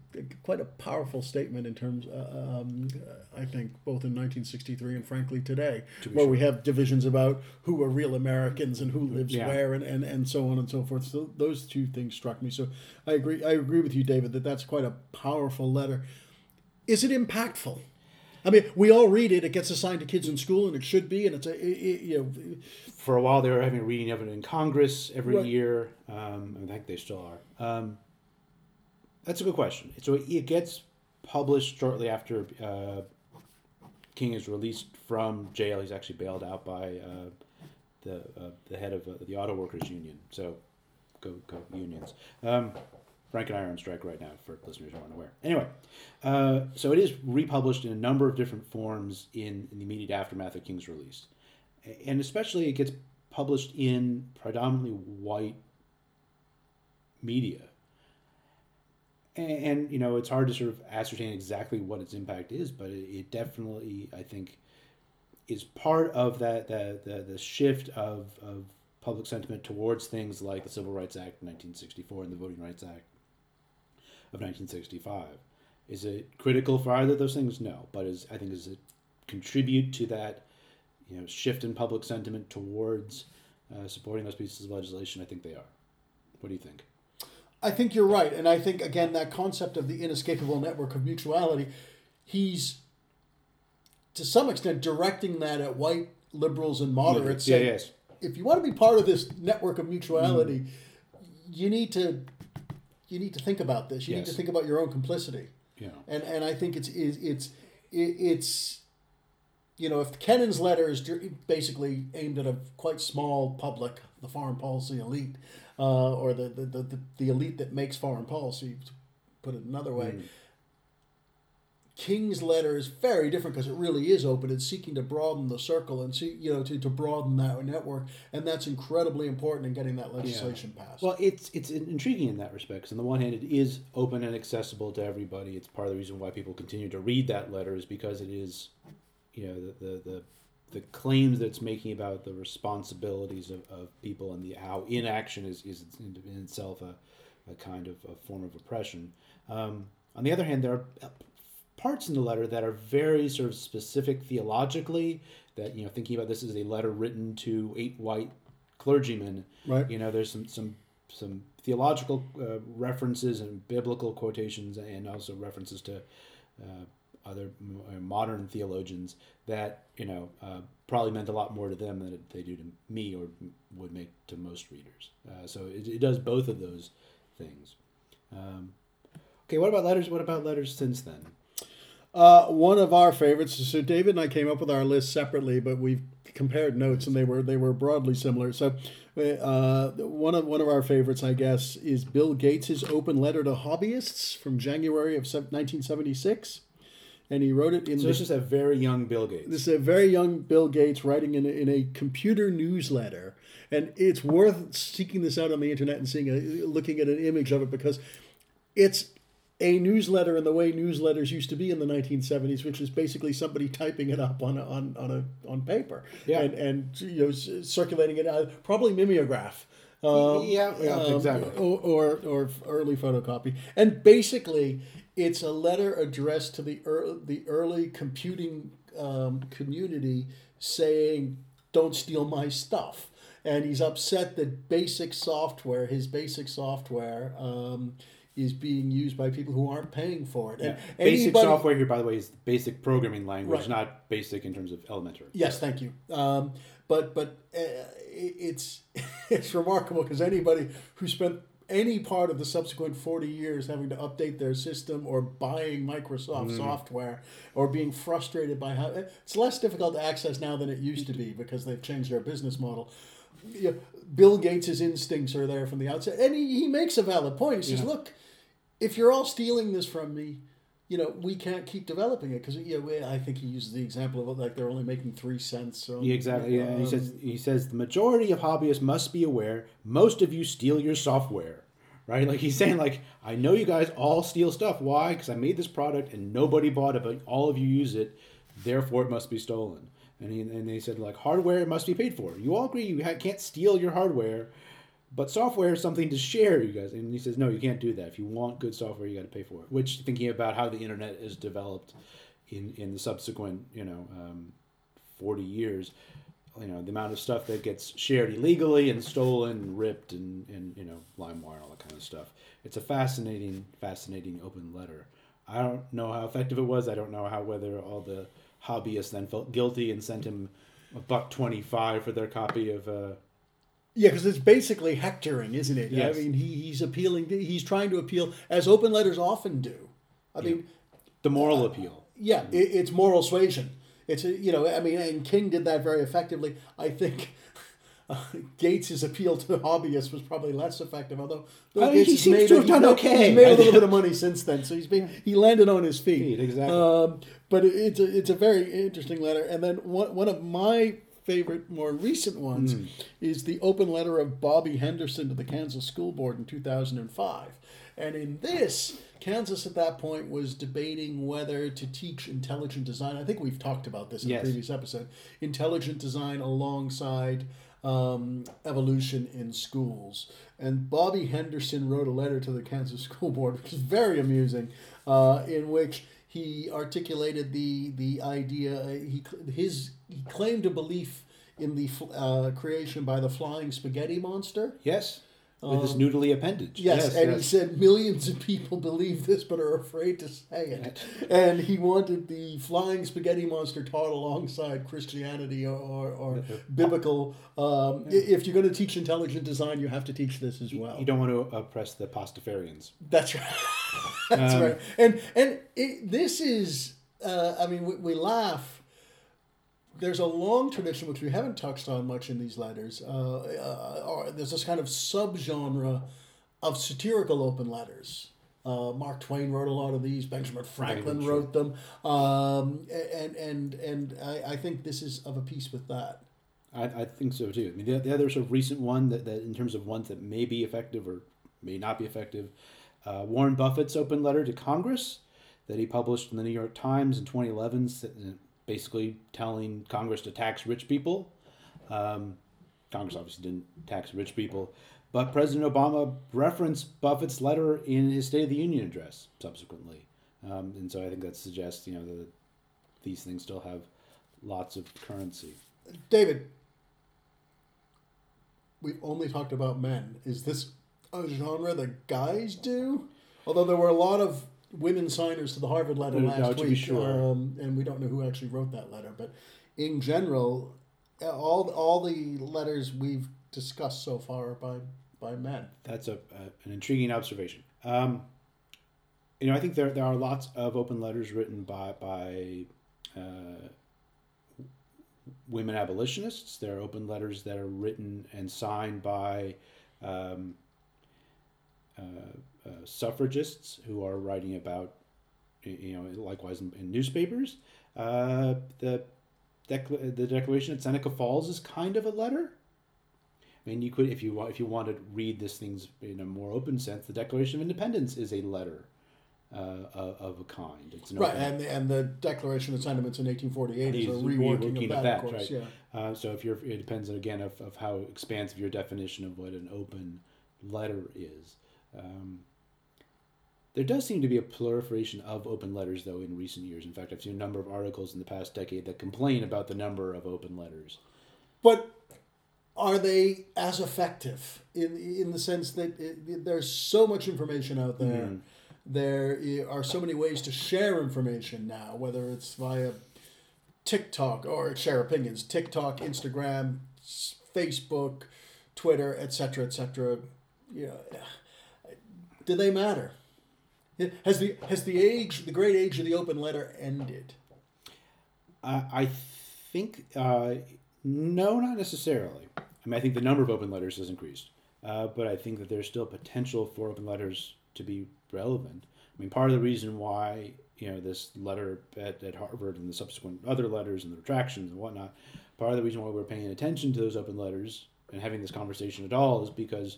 quite a powerful statement in terms, uh, um, I think, both in 1963 and frankly today,
To
where
sure.
we have divisions about who are real Americans and who lives
Yeah.
where and, and, and so on and so forth. So those two things struck me. So I agree. I agree with you, David, that that's quite a powerful letter. Is it impactful? I mean, we all read it. It gets assigned to kids in school, and it should be. And it's a it, you know,
for a while they were having a reading of it in Congress every
Right.
year. Um, I think they still are. Um, That's a good question. So it gets published shortly after uh, King is released from jail. He's actually bailed out by uh, the uh, the head of uh, the auto workers union. So go go unions. Um, Frank and I are on strike right now for listeners who aren't aware. Anyway, uh, so it is republished in a number of different forms in, in the immediate aftermath of King's release, and especially it gets published in predominantly white media and, and, you know it's hard to sort of ascertain exactly what its impact is, but it, it definitely I think is part of that the the, the shift of, of public sentiment towards things like the Civil Rights Act of 1964 and the Voting Rights Act of 1965. Is it critical for either of those things? No, but is I think does it contribute to that you know shift in public sentiment towards uh, supporting those pieces of legislation? I think they are. What do you think?
I think you're right, and I think again that concept of the inescapable network of mutuality, he's to some extent directing that at white liberals and moderates.
Yeah, yes.
If you want to be part of this network of mutuality, mm. you need to you need to think about this. You yes. need to think about your own complicity.
Yeah.
And and I think it's it's it's it's you know if Kennan's letter is basically aimed at a quite small public, the foreign policy elite uh, or the, the, the, the, elite that makes foreign policy, to put it another way. Mm. King's letter is very different because it really is open. It's seeking to broaden the circle and see, you know, to, to broaden that network, and that's incredibly important in getting that legislation yeah. passed.
Well, it's it's intriguing in that respect. Because on the one hand, it is open and accessible to everybody. It's part of the reason why people continue to read that letter is because it is, you know, the the, the the claims that it's making about the responsibilities of, of people and the how inaction is, is in, in itself a, a kind of a form of oppression. Um, on the other hand, there are parts in the letter that are very sort of specific theologically. That you know, thinking about this as a letter written to eight white clergymen.
Right.
You know, there's some some some theological uh, references and biblical quotations, and also references to uh, other uh, modern theologians that you know uh, probably meant a lot more to them than they do to me or would make to most readers. Uh, so it, it does both of those things. Um, okay, what about letters? What about letters since then?
Uh, one of our favorites. So David and I came up with our list separately, but we've compared notes, and they were they were broadly similar. So uh, one of one of our favorites, I guess, is Bill Gates's open letter to hobbyists from January of 1976 and he wrote it in.
So the, this is a very young Bill Gates.
This is a very young Bill Gates writing in a, in a computer newsletter, and it's worth seeking this out on the internet and seeing a, looking at an image of it because it's a newsletter in the way newsletters used to be in the 1970s, which is basically somebody typing it up on a, on on a on paper
yeah.
and and you know circulating it out, probably mimeograph.
Um, yeah, yeah, um, exactly.
Or, or, or early photocopy, and basically it's a letter addressed to the early, the early computing um, community saying, "Don't steal my stuff." And he's upset that basic software, his basic software, um, is being used by people who aren't paying for it.
Yeah. basic software here, by the way, is basic programming language, right. not basic in terms of elementary.
Yes, thank you. Um, but but uh, it's it's remarkable because anybody who spent any part of the subsequent 40 years having to update their system or buying Microsoft mm. software or being frustrated by how it's less difficult to access now than it used to be because they've changed their business model. You know, Bill Gates' instincts are there from the outset. And he, he makes a valid point. He says, yeah. look, if you're all stealing this from me, you know, we can't keep developing it because you know, I think he uses the example of like they're only making three cents. So,
yeah, exactly. Um, yeah. He says he says the majority of hobbyists must be aware. Most of you steal your software, right? Like he's saying, like I know you guys all steal stuff. Why? Because I made this product and nobody bought it, but all of you use it. Therefore, it must be stolen. And he and they said like hardware must be paid for. You all agree you can't steal your hardware but software is something to share, you guys. And he says, no, you can't do that. If you want good software, you got to pay for it. Which, thinking about how the internet is developed in, in the subsequent, you know, um, 40 years, you know, the amount of stuff that gets shared illegally and stolen and ripped and, and you know, LimeWire, all that kind of stuff. It's a fascinating, fascinating open letter. I don't know how effective it was. I don't know how whether all the hobbyists then felt guilty and sent him a buck 25 for their copy of uh,
Yeah, because it's basically hectoring, isn't it?
Yes.
I mean, he, he's appealing. To, he's trying to appeal, as open letters often do. I mean,
The moral appeal.
yeah, it, it's moral suasion. It's a, you know, I mean, and King did that very effectively. I think uh, Gates's appeal to hobbyists was probably less effective, although Bill
I mean, he seems
made
to
a-
have done
he's-
okay.
He's made a little bit of money since then, so he's been he landed on his feet.
Feet, exactly.
Um, but it, it's a it's a very interesting letter, and then one one of my favorite more recent ones
Hmm.
is the open letter of Bobby Henderson to the Kansas School Board in two thousand and five, and in this. Kansas at that point was debating whether to teach intelligent design. I think we've talked about this in
Yes.
a previous episode. Intelligent design alongside um, evolution in schools. And Bobby Henderson wrote a letter to the Kansas School Board, which is very amusing, uh, in which he articulated the the idea. uh, He his he claimed a belief in the uh, creation by the flying spaghetti monster.
Yes. With this noodly appendage.
Um, Yes, and he said millions of people believe this but are afraid to say it. And he wanted the flying spaghetti monster taught alongside Christianity or, or, or biblical. Um, i If you're going to teach intelligent design, you have to teach this as well.
You don't want to oppress the pastafarians.
That's right. That's
Um,
right. And and it, this is, uh, I mean, we, we laugh. There's a long tradition which we haven't touched on much in these letters. Uh, uh, there's this kind of subgenre of satirical open letters. Uh, Mark Twain wrote a lot of these. Benjamin Franklin wrote them, um, and and and I, I think this is of a piece with that.
I, I think so too. I mean, the, the other sort of recent one that, that in terms of ones that may be effective or may not be effective, uh, Warren Buffett's open letter to Congress that he published in the New York Times in 2011, s- basically telling Congress to tax rich people. Um, Congress obviously didn't tax rich people, but President Obama referenced Buffett's letter in his State of the Union address subsequently, um, and so I think that suggests you know that these things still have lots of currency.
David, we've only talked about men. Is this a genre that guys do? Although there were a lot of women signers to the Harvard letter
No,
last
be
week,
sure.
um, and we don't know who actually wrote that letter. But in general, uh, all all the letters we've discussed so far are by by men.
That's a, a an intriguing observation. Um, you know, I think there there are lots of open letters written by by uh, women abolitionists. There are open letters that are written and signed by um, uh, uh, suffragists who are writing about, you know, likewise in, in newspapers. Uh, the decla- the Declaration at Seneca Falls is kind of a letter. I mean, you could, if you want, if you want to read this things in a more open sense, the Declaration of Independence is a letter uh, of, of a kind. It's an
Right,
open-
and and the Declaration of Sentiments in 1848 is a reworking,
reworking
of
of
that,
that,
of course.
right.
Yeah.
Uh, so if you're, it depends again of, of how expansive your definition of what an open letter is. Um, there does seem to be a proliferation of open letters, though, in recent years. In fact, I've seen a number of articles in the past decade that complain about the number of open letters.
But are they as effective in in the sense that it, there's so much information out there?
Mm-hmm.
There are so many ways to share information now, whether it's via TikTok or share opinions, TikTok, Instagram, Facebook, Twitter, etc., etc. You know, do they matter? Has the has the age, the great age of the open letter, ended?
I I think uh, no, not necessarily. I mean, I think the number of open letters has increased, uh, but I think that there's still potential for open letters to be relevant. I mean, part of the reason why you know this letter at, at Harvard and the subsequent other letters and the retractions and whatnot, part of the reason why we're paying attention to those open letters and having this conversation at all is because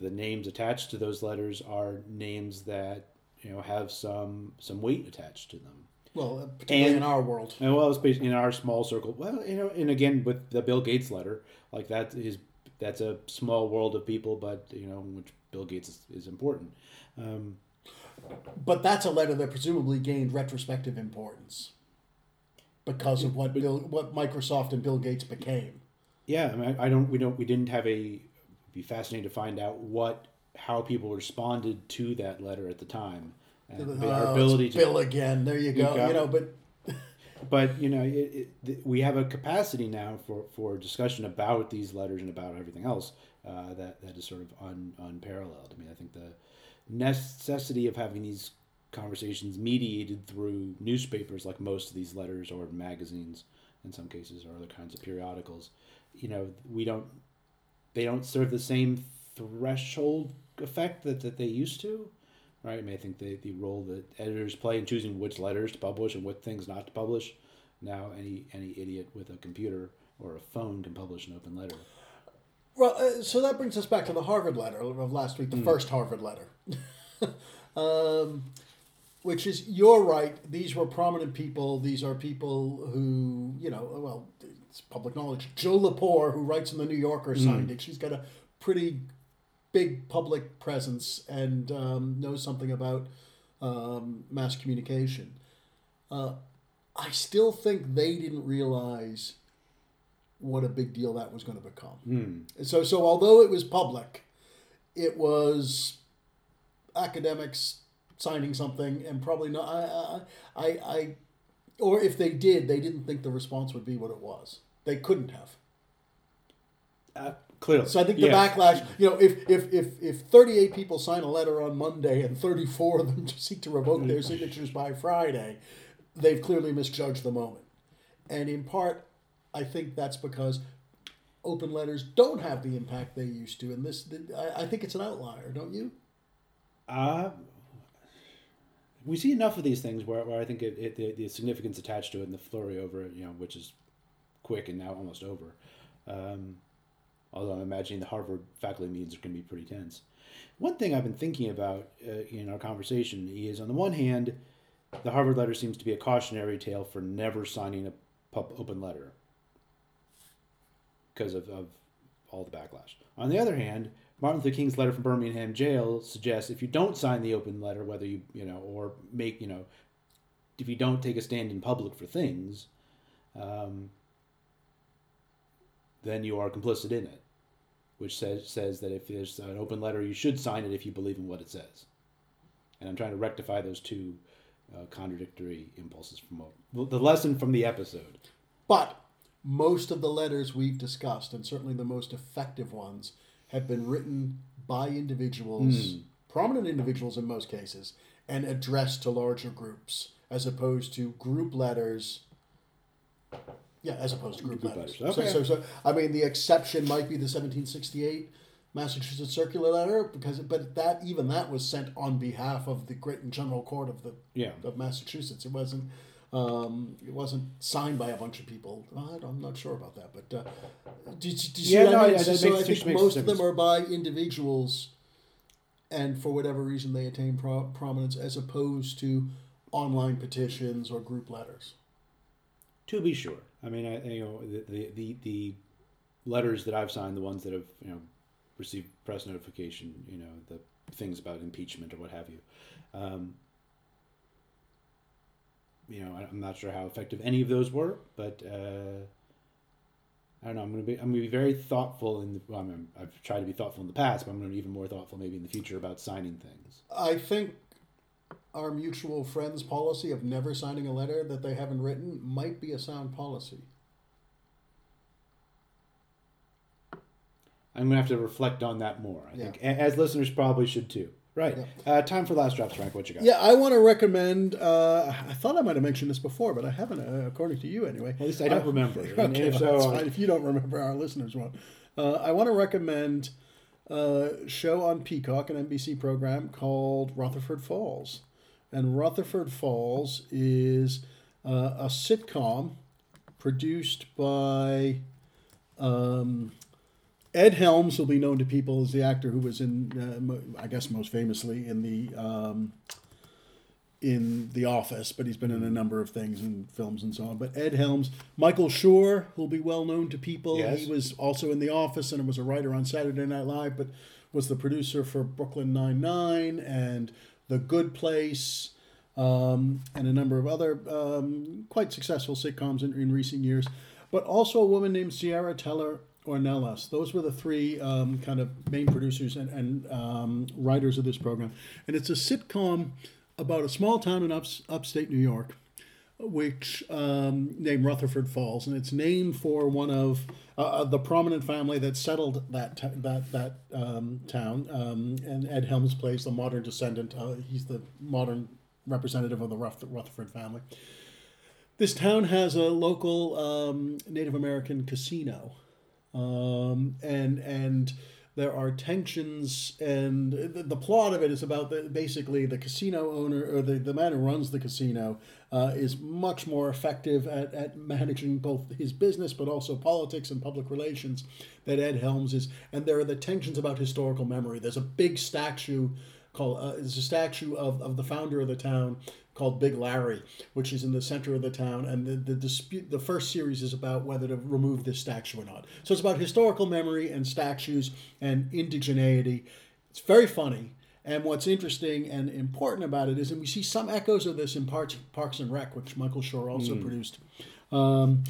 the names attached to those letters are names that you know have some some weight attached to them.
Well, uh, particularly
And-
in our world.
And well, especially in our small circle. Well, you know, and again with the Bill Gates letter, like that is that's a small world of people, but you know, which Bill Gates is, is important. Um,
But that's a letter that presumably gained retrospective importance because of what Bill, what Microsoft and Bill Gates became.
yeah, I mean, I don't, we don't, we didn't have a. Be fascinating to find out what how people responded to that letter at the time. And
Oh,
our ability to
Bill again. There you go. You know, but
but you know, it, it, we have a capacity now for, for discussion about these letters and about everything else uh, that that is sort of un, unparalleled. I mean, I think the necessity of having these conversations mediated through newspapers, like most of these letters, or magazines, in some cases, or other kinds of periodicals. You know, we don't they don't serve the same threshold effect that, that they used to right? I mean, I think the, the role that editors play in choosing which letters to publish and what things not to publish. Now, any any idiot with a computer or a phone can publish an open letter.
Well, uh, so that brings us back to the Harvard letter of last week, the mm. first Harvard letter. um, which is, you're right, these were prominent people. These are people who, you know, well, it's public knowledge. Jill Lepore, who writes in the New Yorker, signed mm. it. She's got a pretty big public presence and um, knows something about um, mass communication. Uh, I still think they didn't realize what a big deal that was going to become. Mm. So, so although it was public, it was academics signing something, and probably not. I, I, I, or if they did, they didn't think the response would be what it was. They couldn't have.
Uh, Clearly.
So I think the yes. backlash, you know, if, if, if, if 38 people sign a letter on Monday and 34 of them seek to revoke their signatures by Friday, they've clearly misjudged the moment. And in part, I think that's because open letters don't have the impact they used to. And this, I, I think it's an outlier, don't you?
Uh, we see enough of these things where, where I think it, it the, the significance attached to it and the flurry over it, you know, which is quick and now almost over. Um, although I'm imagining the Harvard faculty meetings are going to be pretty tense. One thing I've been thinking about uh, in our conversation is, on the one hand, the Harvard letter seems to be a cautionary tale for never signing a pub open letter because of, of all the backlash. On the other hand, Martin Luther King's letter from Birmingham jail suggests if you don't sign the open letter, whether you you know or make you know, if you don't take a stand in public for things, um, then you are complicit in it which says says that if there's an open letter, you should sign it if you believe in what it says. And I'm trying to rectify those two uh, contradictory impulses from the lesson from the episode.
But most of the letters we've discussed, and certainly the most effective ones, have been written by individuals, mm. prominent individuals in most cases, and addressed to larger groups, as opposed to group letters yeah, as opposed to group, group letters. letters. Okay. So, so, so, I mean, the exception might be the 1768 Massachusetts Circular Letter, because but that even that was sent on behalf of the Great and General Court of the
yeah.
of Massachusetts. It wasn't um, it wasn't signed by a bunch of people. I'm not sure about that, but uh, do you see yeah, no, I mean? yeah, so, so I think most of them are by individuals, and for whatever reason they attain pro- prominence, as opposed to online petitions or group letters.
To be sure. I mean, I, you know, the, the, the, the letters that I've signed, the ones that have, you know, received press notification, you know, the things about impeachment or what have you. Um, you know, I'm not sure how effective any of those were, but uh, I don't know. I'm gonna be I'm gonna be very thoughtful in the. Well, I mean, I've tried to be thoughtful in the past, but I'm gonna be even more thoughtful maybe in the future about signing things.
I think our mutual friends policy of never signing a letter that they haven't written might be a sound policy.
I'm gonna have to reflect on that more. I yeah. think, as listeners probably should too. Right. Uh, time for last drops, Frank. What you got?
Yeah, I want to recommend. Uh, I thought I might have mentioned this before, but I haven't, uh, according to you anyway.
At least I don't remember.
okay, if, so, if you don't remember, our listeners won't. Uh, I want to recommend a show on Peacock, an NBC program called Rutherford Falls and Rutherford Falls is uh, a sitcom produced by um, Ed Helms, will be known to people as the actor who was in, uh, I guess, most famously in the um, in The Office, but he's been in a number of things and films and so on. But Ed Helms, Michael Schur, who'll be well known to people. Yes. He was also in The Office and was a writer on Saturday Night Live, but was the producer for Brooklyn Nine Nine and the Good Place, um, and a number of other um, quite successful sitcoms in, in recent years, but also a woman named Sierra Teller Ornelas. Those were the three um, kind of main producers and, and um, writers of this program. And it's a sitcom about a small town in ups, upstate New York which um, named Rutherford Falls, and it's named for one of uh, uh the prominent family that settled that t- that that um, town. Um, and Ed Helms plays the modern descendant. Uh, he's the modern representative of the Rutherford family. This town has a local um, Native American casino, um, and and there are tensions, and the, the plot of it is about the, basically the casino owner or the, the man who runs the casino uh, is much more effective at, at managing both his business but also politics and public relations than Ed Helms is. And there are the tensions about historical memory. There's a big statue called uh, there's a statue of, of the founder of the town called Big Larry, which is in the center of the town. And the, the dispute, the first series is about whether to remove this statue or not. So it's about historical memory and statues and indigeneity. It's very funny. And what's interesting and important about it is, and we see some echoes of this in Parks, Parks and Rec, which Michael Schur also mm. produced, um,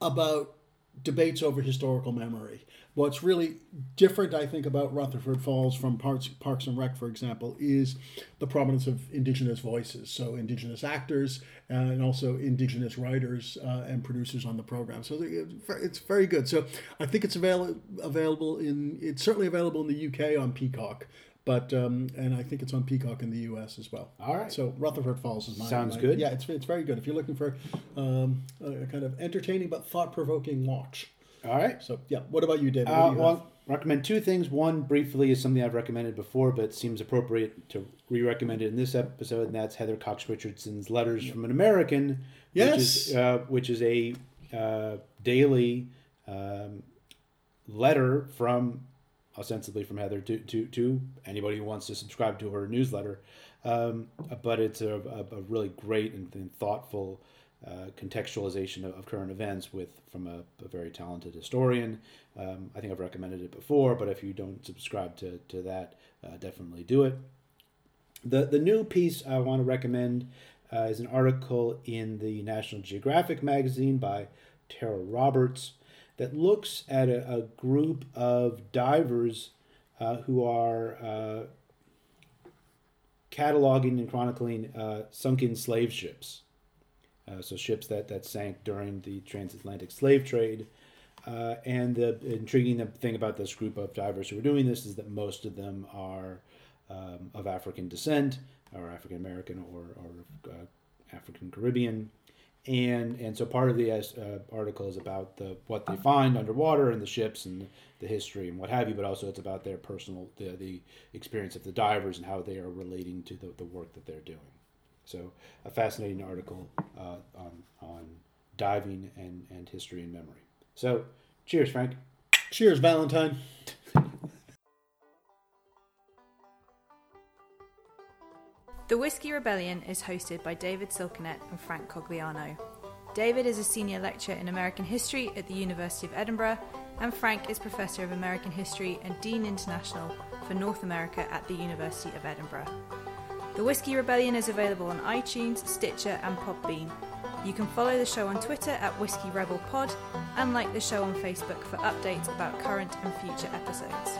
about debates over historical memory. What's really different, I think, about Rutherford Falls from Parks, Parks and Rec, for example, is the prominence of indigenous voices. So, indigenous actors and also indigenous writers uh, and producers on the program. So, it's very good. So, I think it's avail- available in, it's certainly available in the UK on Peacock but um, and I think it's on Peacock in the U.S. as well.
All right.
So Rutherford Falls is my
sounds
my,
good.
Yeah, it's it's very good if you're looking for um, a kind of entertaining but thought provoking watch.
All right.
So yeah, what about you, David?
Uh,
you
well, recommend two things. One, briefly, is something I've recommended before, but seems appropriate to re-recommend it in this episode, and that's Heather Cox Richardson's "Letters from an American,"
yes,
which is, uh, which is a uh, daily um, letter from ostensibly from Heather to, to, to anybody who wants to subscribe to her newsletter. Um, but it's a, a, a really great and, and thoughtful uh, contextualization of, of, current events with from a, a very talented historian. Um, I think I've recommended it before, but if you don't subscribe to, to that, uh, definitely do it. The, the new piece I want to recommend uh, is an article in the National Geographic magazine by Tara Roberts that looks at a, a group of divers uh, who are uh, cataloging and chronicling sunken slave ships. Uh, so ships that, that sank during the transatlantic slave trade. Uh, and the intriguing thing about this group of divers who are doing this is that most of them are um, of African descent, or African American, or, or uh, African Caribbean. And, and so part of the uh, article is about the what they find underwater in the ships and the history and what have you, but also it's about their personal the, the experience of the divers and how they are relating to the, the work that they're doing. So a fascinating article uh, on, on diving and, and history and memory. So cheers, Frank.
Cheers, Valentine.
The Whiskey Rebellion is hosted by David Silkenat and Frank Cogliano. David is a senior lecturer in American history at the University of Edinburgh, and Frank is Professor of American History and Dean International for North America at the University of Edinburgh. The Whiskey Rebellion is available on iTunes, Stitcher, and Podbean. You can follow the show on Twitter at Whiskey Rebel Pod and like the show on Facebook for updates about current and future episodes.